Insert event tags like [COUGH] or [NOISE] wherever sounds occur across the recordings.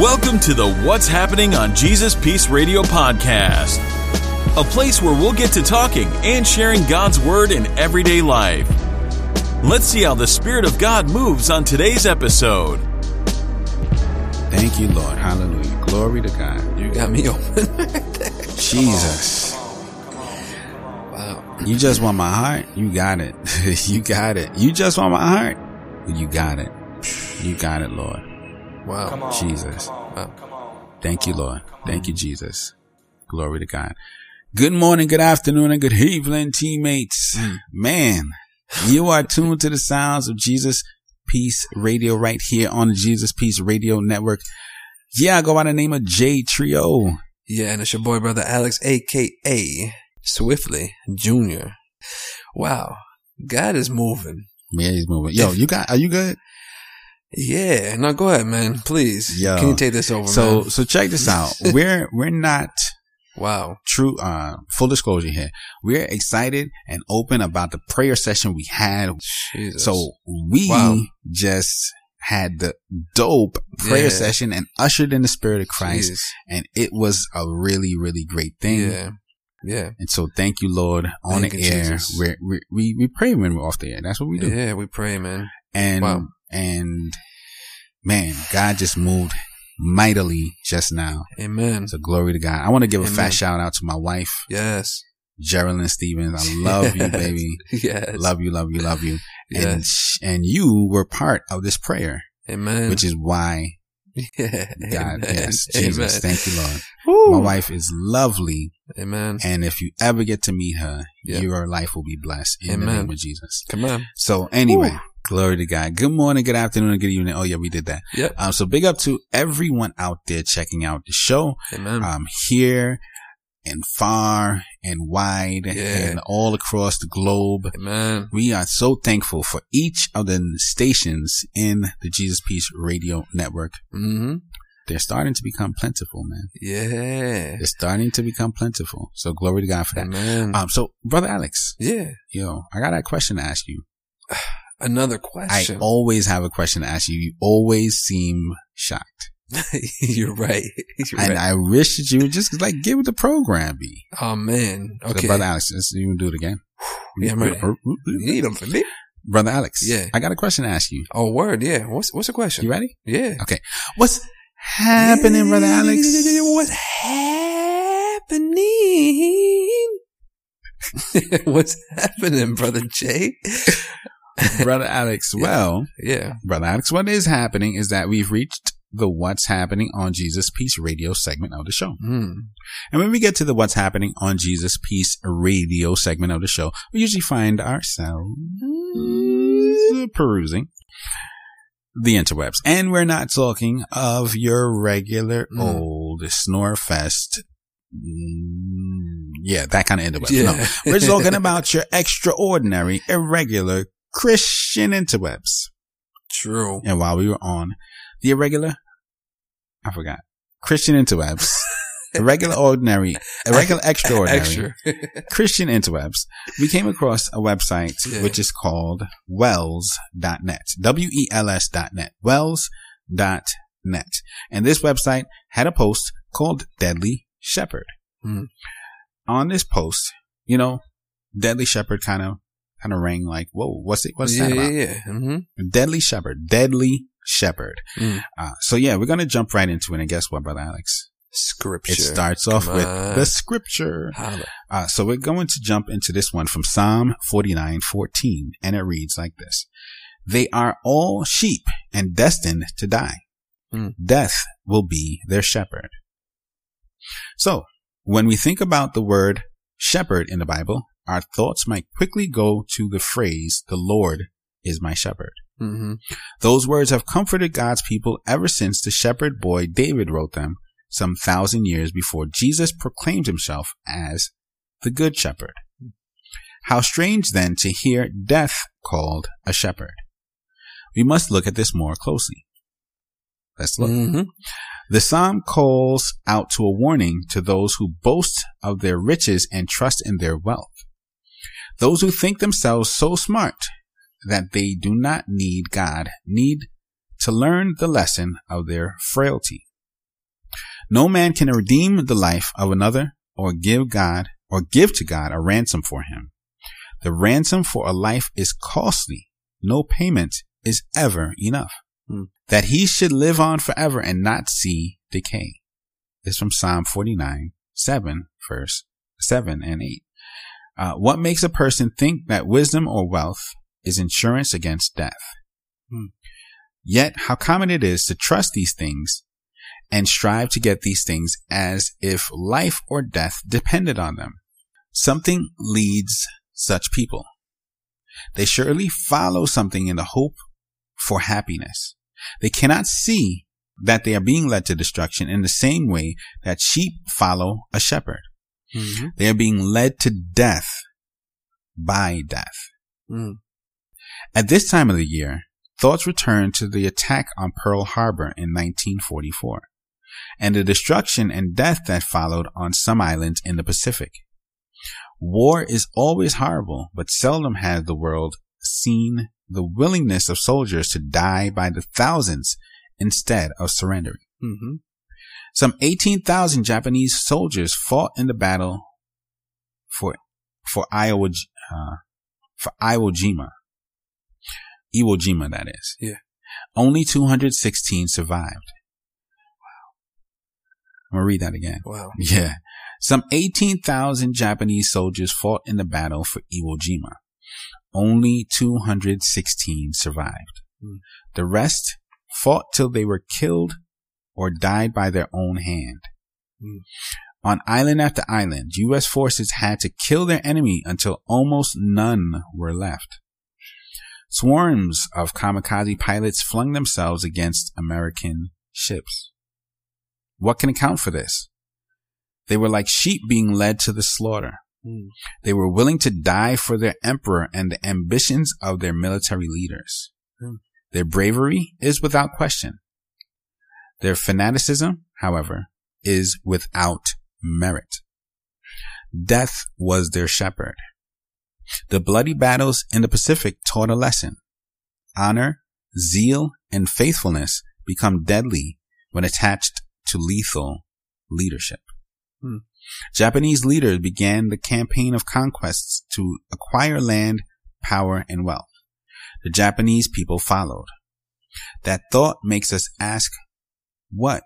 Welcome to the What's Happening on Jesus Peace Radio podcast, a place where we'll get to talking and sharing God's Word in everyday life. Let's see how the Spirit of God moves on today's episode. Thank you, Lord. Hallelujah. Glory to God. You got me [LAUGHS] open. Jesus. wow. You just want my heart? You got it. [LAUGHS] you got it. You just want my heart? You got it. You got it, Lord. Wow. Jesus. Wow. Thank you, Lord. Thank you, Jesus. Glory to God. Good morning, good afternoon, and good evening, teammates. Hmm. Man, you are tuned to the sounds of Jesus Peace Radio right here on the Jesus Peace Radio Network. Yeah, I go by the name of J Trio. Yeah, and it's your boy brother Alex, aka Swiftly Jr. Wow. God is moving. Yeah, he's moving. Yo, you got, are you good? Yeah. No, go ahead, man. Please. Yo. Can you take this over, So, man? so check this out. [LAUGHS] we're, we're not Wow. true, uh, full disclosure here. We're excited and open about the prayer session we had. Jesus. So we Wow. just had the dope prayer Yeah. session and ushered in the spirit of Christ. Jeez. And it was a really, really great thing. Yeah. Yeah. And so thank you, Lord, on Thank the air. We we, we pray when we're off the air. That's what we do. Yeah, we pray, man. And, Wow. and man, God just moved mightily just now. Amen. So glory to God. I want to give a Amen. fat shout out to my wife, Yes. Geraldine Stevens. I [LAUGHS] love you, baby. Yes. Love you, love you, love you. And, Yes. and you were part of this prayer, Amen. which is why [LAUGHS] yeah. God, Amen. yes, Jesus, Amen. thank you, Lord. Woo. My wife is lovely. Amen. And if you ever get to meet her, Yeah. your life will be blessed in the Amen. name of Jesus. Come on. So anyway, Woo. glory to God. Good morning, good afternoon, and good evening. Oh yeah, we did that. Yep. Um, so big up to everyone out there checking out the show. Amen. Um, here and far and wide Yeah. and all across the globe. Amen. We are so thankful for each of the stations in the Jesus Peace Radio Network. hmm They're starting to become plentiful, man. Yeah. They're starting to become plentiful. So glory to God for that. Amen. Um, so brother Alex, yeah. yo, I got a question to ask you. [SIGHS] Another question. I always have a question to ask you. You always seem shocked. [LAUGHS] You're right. [LAUGHS] You're And right. I wish that you would just like give it the program be. oh man. So Okay. brother Alex, let's you do it again. [SIGHS] Yeah, I'm ready. Oh, oh, oh, you need them for me. Brother Alex. Yeah. I got a question to ask you. Oh, word. Yeah. What's what's the question? You ready? Yeah. Okay. What's happening, brother Alex? [LAUGHS] What's happening? what's happening, brother Jay? brother Alex, well, Yeah. brother Alex, what is happening is that we've reached the What's Happening on Jesus Peace Radio segment of the show. Hmm. And when we get to the What's Happening on Jesus Peace Radio segment of the show, we usually find ourselves perusing the interwebs. And we're not talking of your regular Mm. old Snorefest. Mm, yeah, that kind of interwebs. Yeah. No, [LAUGHS] we're talking about your extraordinary, irregular Christian interwebs. True. And while we were on the irregular, I forgot. Christian interwebs. [LAUGHS] irregular ordinary, irregular [LAUGHS] extraordinary. Extra. [LAUGHS] Christian interwebs, we came across a website Yeah. which is called wels.net. W-E-L-S dot net. Wels.net. And this website had a post called Deadly Shepherd. Hmm. On this post, you know, Deadly Shepherd kind of, kind of rang like, whoa, what's it, what's yeah, that yeah, about? yeah. hmm Deadly Shepherd. Deadly Shepherd. Mm. Uh, so yeah, we're going to jump right into it. And guess what, brother Alex? Scripture. It starts off Come with on. the scripture. Uh, so we're going to jump into this one from Psalm 49:14, and it reads like this: "They are all sheep and destined to die. Hmm. Death will be their shepherd." So when we think about the word shepherd in the Bible, our thoughts might quickly go to the phrase, "The Lord is my shepherd." Hmm Those words have comforted God's people ever since the shepherd boy David wrote them some thousand years before Jesus proclaimed himself as the good shepherd. How strange then to hear death called a shepherd. We must look at this more closely. Let's look. hmm The psalm calls out to a warning to those who boast of their riches and trust in their wealth. Those who think themselves so smart that they do not need God need to learn the lesson of their frailty. No man can redeem the life of another or give God or give to God a ransom for him. The ransom for a life is costly. No payment is ever enough. Hmm. That he should live on forever and not see decay. This is from Psalm 49, 7, verse 7 and 8. Uh, what makes a person think that wisdom or wealth is insurance against death? Hmm. Yet, how common it is to trust these things and strive to get these things as if life or death depended on them. Something leads such people. They surely follow something in the hope for happiness. They cannot see that they are being led to destruction in the same way that sheep follow a shepherd. Mm-hmm. They are being led to death by death. Mm. At this time of the year, thoughts return to the attack on Pearl Harbor in 1944 and the destruction and death that followed on some islands in the Pacific. War is always horrible, but seldom has the world seen the willingness of soldiers to die by the thousands instead of surrendering. Mm-hmm. Some 18,000 Japanese soldiers fought in the battle for, for Iowa, uh, for Iwo Jima. Iwo Jima, that is. Yeah. Only 216 survived. Wow. I'm gonna read that again. Wow. Yeah. Some 18,000 Japanese soldiers fought in the battle for Iwo Jima. Only 216 survived. Hmm. The rest fought till they were killed or died by their own hand. Hmm. On island after island, U.S. forces had to kill their enemy until almost none were left. Swarms of kamikaze pilots flung themselves against American ships. What can account for this? They were like sheep being led to the slaughter. Mm. They were willing to die for their emperor and the ambitions of their military leaders. Hmm. Their bravery is without question. Their fanaticism, however, is without merit. Death was their shepherd. The bloody battles in the Pacific taught a lesson. Honor, zeal, and faithfulness become deadly when attached to lethal leadership. Hmm. Japanese leaders began the campaign of conquests to acquire land, power, and wealth. The Japanese people followed. That thought makes us ask what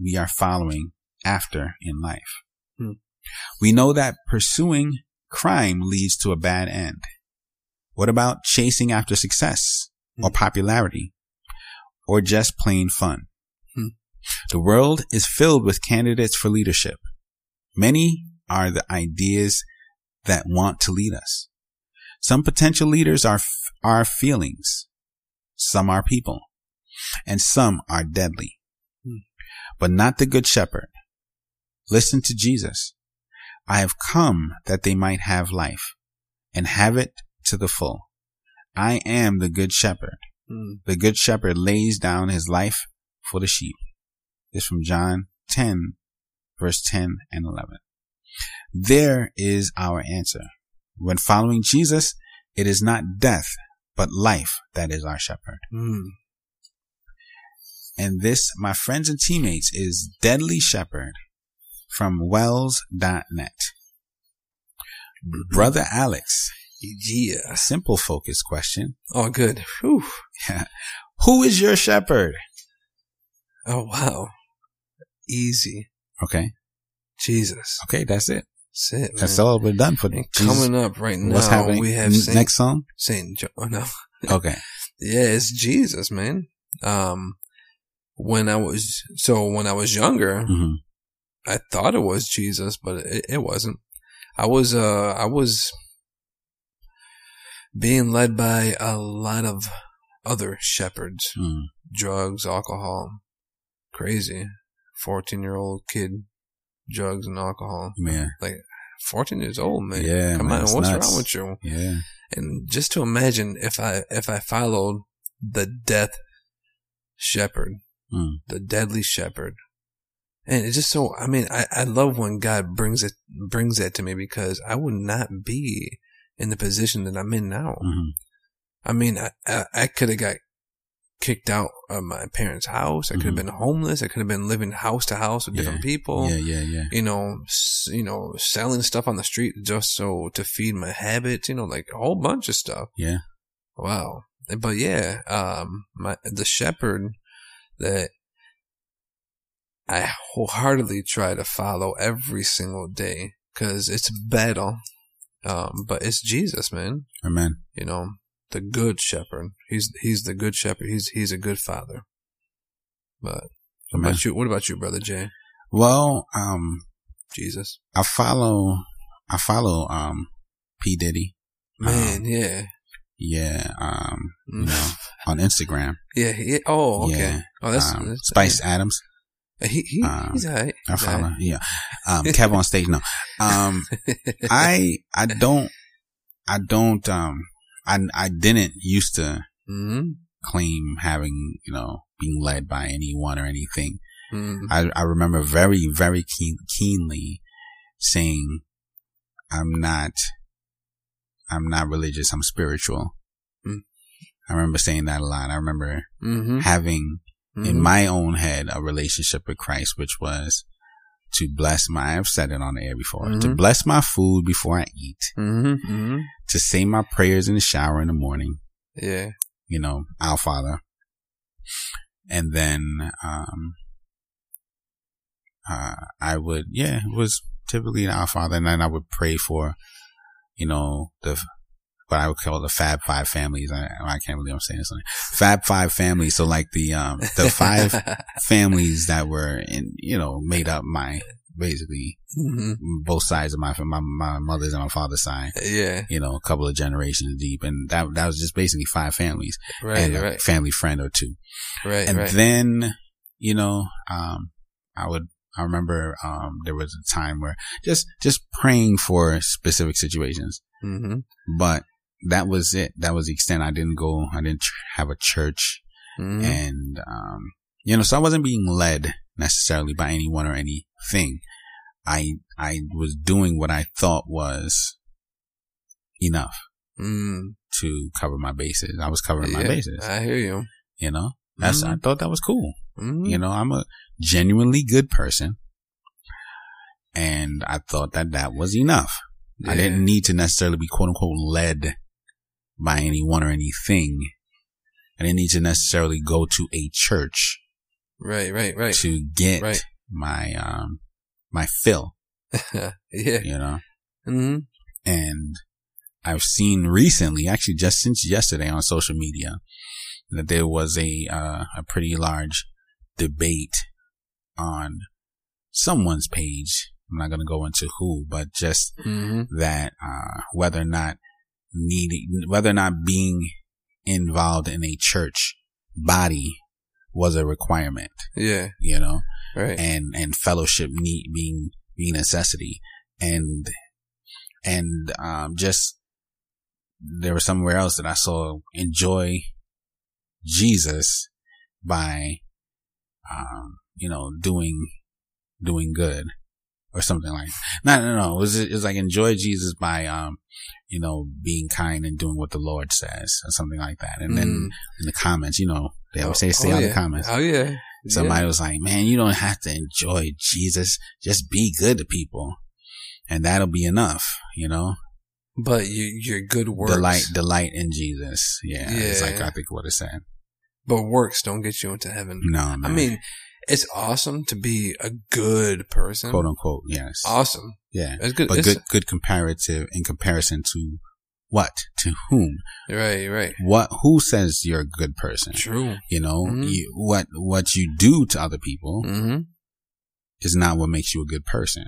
we are following after in life. Hmm. We know that pursuing crime leads to a bad end. What about chasing after success or popularity or just plain fun? Hmm. The world is filled with candidates for leadership. Many are the ideas that want to lead us. Some potential leaders are, are feelings. Some are people and some are deadly, Hmm. but not the good shepherd. Listen to Jesus. I have come that they might have life and have it to the full. I am the good shepherd. Mm. The good shepherd lays down his life for the sheep. This is from John 10, verse 10 and 11. There is our answer. When following Jesus, it is not death, but life that is our shepherd. Mm. And this, my friends and teammates, is Deadly Shepherd from wels.net. Brother Alex, Yeah. a simple focus question. Oh, good. Whew. [LAUGHS] Who is your shepherd? Oh, wow. Easy. Okay. Jesus. Okay. That's it. That's it. That's all we're done for Jesus. coming up right now, What's happening? we have N- Saint, next song. Saint John. Oh, [LAUGHS] no. Okay. Yeah, it's Jesus, man. Um, when I was, so when I was younger, hmm I thought it was Jesus, but it, it wasn't. I was, uh, I was being led by a lot of other shepherds, mm drugs, alcohol, crazy. 14 year old kid, drugs and alcohol. Man. like 14 years old, man. Yeah, Come man, on, what's nuts. wrong with you? Yeah. And just to imagine if I, if I followed the death shepherd, Mm. the deadly shepherd. And it's just so, I mean, I, I love when God brings it, brings that to me because I would not be in the position that I'm in now. hmm I mean, I, I, I could have got kicked out of my parents' house. I could have Mhm. been homeless. I could have been living house to house with different people. Yeah, yeah, yeah. You know, s- you know, selling stuff on the street just so to feed my habits. You know, like a whole bunch of stuff. Yeah. Wow. But yeah, um, my the shepherd that I wholeheartedly try to follow every single day because it's battle. Um, but it's Jesus, man. Amen. You know, the good shepherd. He's he's the good shepherd. He's he's a good father. But what Amen. about you? What about you, brother Jay? Well, um, Jesus, I follow, I follow, um, P Diddy. man, yeah, Yeah, um, you Mm. know, on Instagram. [LAUGHS] yeah, yeah. Oh, okay. Yeah. Oh, that's, um, that's Spice Adams. He, he um, he's alright. I He's follow. alright. Yeah. Um, Kev on stage. No. Um, [LAUGHS] I, I don't, I don't, um, I, I didn't used to mm-hmm. claim having, you know, being led by anyone or anything. Mm-hmm. I, I remember very, very keen, keenly saying, I'm not, I'm not religious. I'm spiritual. Mm. I remember saying that a lot. I remember Mm-hmm. in my own head a relationship with Christ, which was to bless my, I've said it on the air before, to Mhm. bless my food before I eat, Mm-hmm. Mm-hmm. to say my prayers in the shower in the morning, Yeah. you know, our Father. And then, um, uh, I would, yeah, it was typically our Father. And then I would pray for, you know, the, what I would call the Fab Five families. I, I can't believe I'm saying this. Fab Five families. So like the, um, the five [LAUGHS] families that were in, you know, made up my, basically hmm both sides of my, my, my mother's and my father's side, Yeah. you know, a couple of generations deep. And that, that was just basically five families Right. and a right. family friend or two. Right. And right. then, you know, um, I would, I remember, um, there was a time where just, just praying for specific situations, mm-hmm. but that was it. That was the extent. I didn't go, I didn't have a church Mm-hmm. and, um, you know, so I wasn't being led necessarily by anyone or anything. I, I was doing what I thought was enough mm to cover my bases. I was covering my bases, I hear you. you know, that's, I Mhm. thought that was cool. Mm-hmm. You know, I'm a genuinely good person. And I thought that that was enough. I didn't need to necessarily be quote unquote led by anyone or anything. I didn't need to necessarily go to a church Right. Right. Right. to get Right. my, um, my fill, [LAUGHS] yeah. you know, Mm-hmm. and I've seen recently, actually just since yesterday on social media, that there was a, uh, a pretty large debate on someone's page. I'm not going to go into who, but just Mm-hmm. that, uh, whether or not needing, whether or not being involved in a church body was a requirement, Yeah. you know, Right. and, and fellowship need being, being necessity and, and, um, just there was somewhere else that I saw enjoy Jesus by, um, you know, doing, doing good or something like no, no, no. It was, it was like enjoy Jesus by, um, you know, being kind and doing what the Lord says or something like that. And then Mm. in the comments, you know, they always say, stay oh, out yeah. the comments. Oh yeah. Somebody was like, man, you don't have to enjoy Jesus. Just be good to people. And that'll be enough, you know? But you, your good works. Delight, delight in Jesus. Yeah. It's like, I think what it said. But works don't get you into heaven. No, man. I mean, it's awesome to be a good person. quote unquote. Yes. Awesome. Yeah. It's good. But it's, good, good comparative in comparison to what? To whom? Right. Right. What, who says you're a good person? True. You know, Mhm. you, what, what you do to other people Mm-hmm. is not what makes you a good person.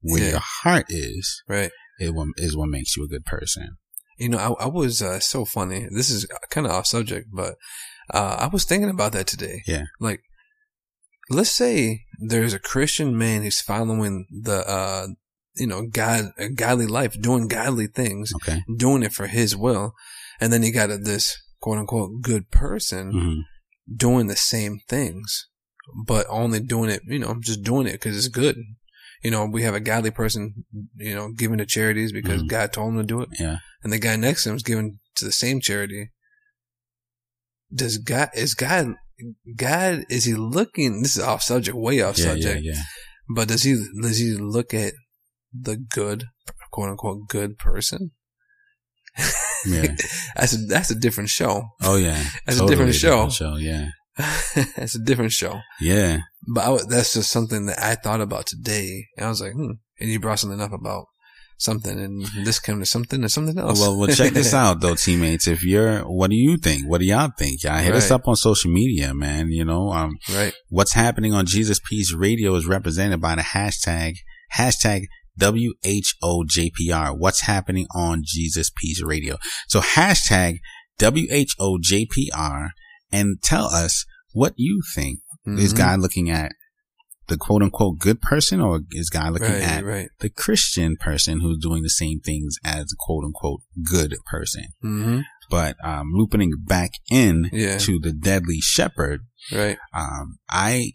Where Yeah. your heart is, Right. what, is what makes you a good person. You know, I, I was uh, so funny. This is kind of off subject, but uh, I was thinking about that today. Yeah. Like, let's say there's a Christian man who's following the, uh, you know, God, a godly life, doing godly things, Okay. doing it for His will, and then you got this quote unquote good person hmm doing the same things, but only doing it, you know, just doing it because it's good. You know, we have a godly person, you know, giving to charities because Mhm. God told him to do it Yeah. and the guy next to him is giving to the same charity does God is God God is he looking? This is off subject, way off Yeah, subject. yeah, yeah. But does he does he look at the good, quote unquote, good person? Yeah. [LAUGHS] that's a, that's a different show. Oh yeah. [LAUGHS] That's a different show. show. Yeah. [LAUGHS] that's a different show. Yeah. But I, that's just something that I thought about today. And I was like, hmm. And you brought something up about something, and this came to something and something else. Well, well, check this out though, teammates. If you're, what do you think? What do y'all think? Y'all hit us up on social media, man. You know, um, right. what's happening on Jesus Peace Radio is represented by the hashtag, hashtag WHOJPR. What's happening on Jesus Peace Radio? So hashtag WHOJPR and tell us what you think. Is Mhm. God looking at the quote unquote good person or is God looking right, at right. the Christian person who's doing the same things as the quote unquote good person? hmm But, um, looping back in Yeah. to the deadly shepherd, Right. um, I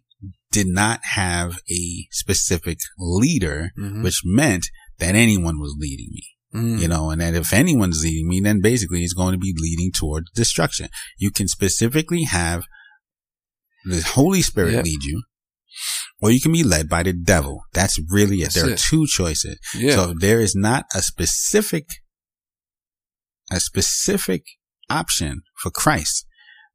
did not have a specific leader, hmm which meant that anyone was leading me, Mm. you know, and that if anyone's leading me, then basically it's going to be leading towards destruction. You can specifically have the Holy Spirit Yep. lead you, or you can be led by the devil. That's really it. That's there are two choices. Yeah. So if there is not a specific, a specific option for Christ,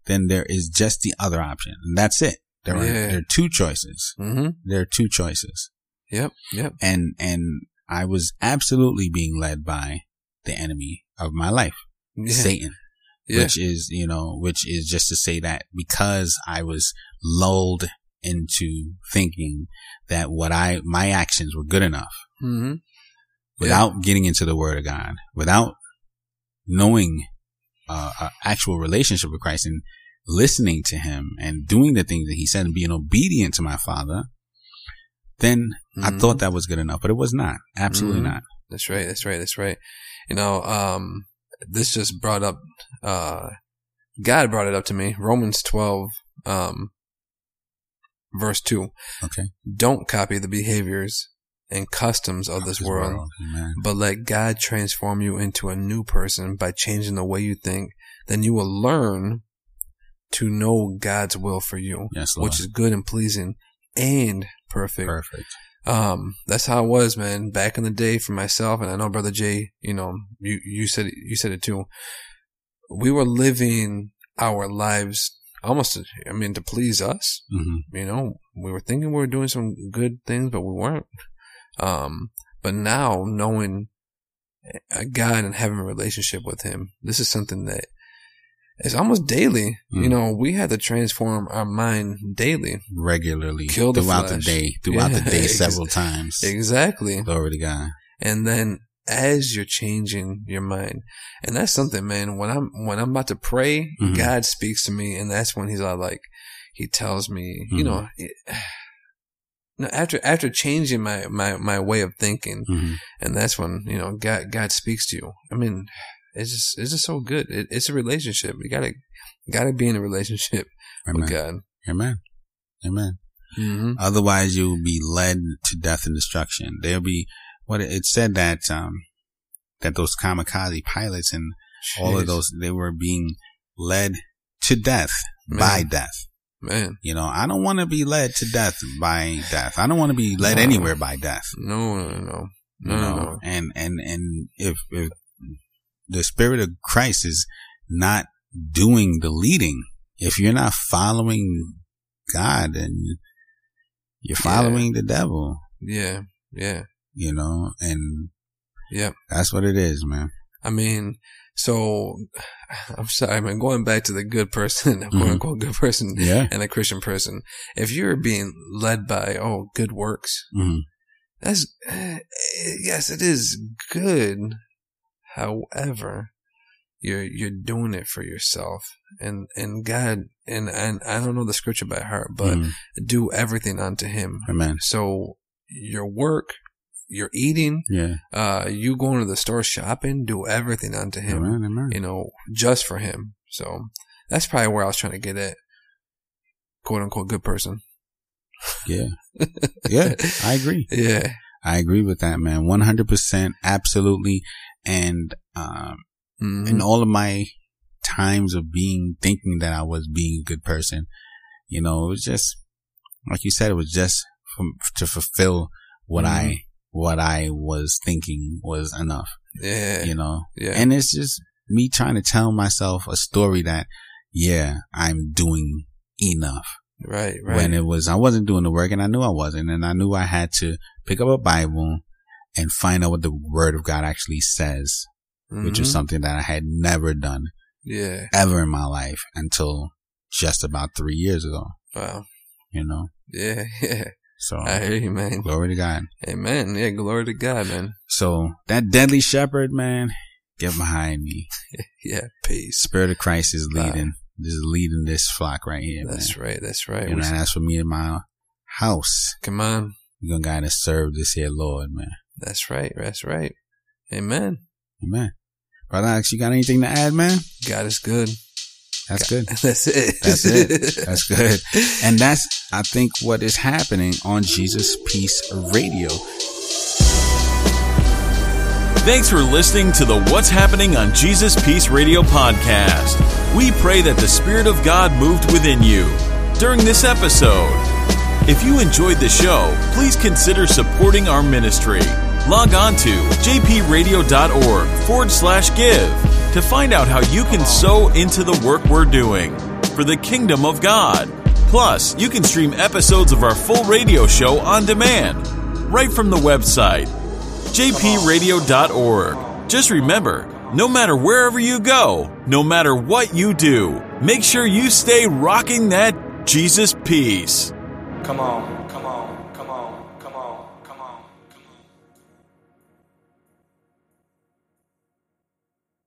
then there is just the other option. And that's it. There are, Yeah. there are two choices. hmm There are two choices. Yep. Yep. And, and I was absolutely being led by the enemy of my life, Yeah. Satan, yeah. which is, you know, which is just to say that because I was lulled into thinking that what I, my actions were good enough hmm without getting into the word of God, without knowing uh, actual relationship with Christ and listening to him and doing the things that he said and being obedient to my father, then I Mhm. thought that was good enough, but it was not. Absolutely Mhm. not. That's right. That's right. That's right. You know, um, this just brought up, uh, God brought it up to me. Romans 12, um, verse 2. Okay. Don't copy the behaviors and customs of this world, Amen. but let God transform you into a new person by changing the way you think. Then you will learn to know God's will for you, Yes, which is good and pleasing and perfect. Perfect. Um, that's how it was, man, back in the day for myself. And I know brother Jay, you know, you, you said, it, you said it too. We were living our lives almost, I mean, to please us. hmm You know, we were thinking we were doing some good things, but we weren't. Um, but now knowing a God and having a relationship with him, this is something that is almost daily. You Mm. know, we had to transform our mind daily. Regularly Kill the throughout the day, throughout the Yeah, day [LAUGHS] ex- several times. Exactly. Glory to God. and then as you're changing your mind and that's something man when i'm when i'm about to pray Mhm. god speaks to me and that's when he's all like he tells me you Mhm. know it, [SIGHS] no, after after changing my my my way of thinking hmm and that's when you know god god speaks to you i mean it's just it's just so good it, it's a relationship you gotta gotta be in a relationship with god Amen. Amen. mm-hmm. Otherwise, you will be led to death and destruction. There'll be what it it said that um that those kamikaze pilots and all of those they were being led to death by death. man You know, I don't want to be led to death by death. I don't want to be led No. anywhere by death. no no no You no no, no. and and and if if the spirit of Christ is not doing the leading, if you're not following God and you're Yeah. following the devil, yeah yeah you know, and yeah that's what it is, man. I mean, so [SIGHS] I'm sorry, I man. Going back to the good person, [LAUGHS] quote Mhm. unquote good person, Yeah. and a Christian person. If you're being led by oh good works, hmm that's eh, yes, it is good. However, you're you're doing it for yourself, and and God, and and I don't know the scripture by heart, but Mhm. do everything unto Him. Amen. So your work, your eating, Yeah. uh, you going to the store shopping, do everything unto Him Amen. Amen. you know, just for him. So that's probably where I was trying to get at. Quote unquote good person. Yeah. Yeah. I agree. [LAUGHS] Yeah. I agree with that, man. 100%. Absolutely. And, um, Mhm. in all of my times of being, thinking that I was being a good person. You know, it was just, like you said, it was just from, to fulfill what Mhm. I, what I was thinking was enough, Yeah. you know? Yeah. And it's just me trying to tell myself a story that, yeah, I'm doing enough right. Right. when it was I wasn't doing the work and I knew I wasn't and I knew I had to pick up a Bible and find out what the word of God actually says, which is Mhm. something that I had never done Yeah. ever in my life until just about three years ago, Wow. you know? Yeah. [LAUGHS] Yeah. So I hear you, man. glory to God. Amen. Yeah. Glory to God, man. So that deadly shepherd, man, get behind me. [LAUGHS] Yeah. Peace. Spirit of Christ is leading, is leading this flock right here, That's man. right. That's right. You We- know, and as for me and my house, come on. You're gonna gotta serve this here Lord, man. That's right. That's right. Amen. Amen. Brother Alex, you got anything to add, man? God is good. That's good. [LAUGHS] That's it. That's it. [LAUGHS] That's good. And that's, I think, what is happening on Jesus Peace Radio. Thanks for listening to the What's Happening on Jesus Peace Radio podcast. We pray that the Spirit of God moved within you during this episode. If you enjoyed the show, please consider supporting our ministry. Log on to jpradio.org forward slash give to find out how you can sow into the work we're doing for the kingdom of God. Plus, you can stream episodes of our full radio show on demand right from the website jpradio.org. Just remember, no matter wherever you go, no matter what you do, make sure you stay rocking that Jesus peace. Come on.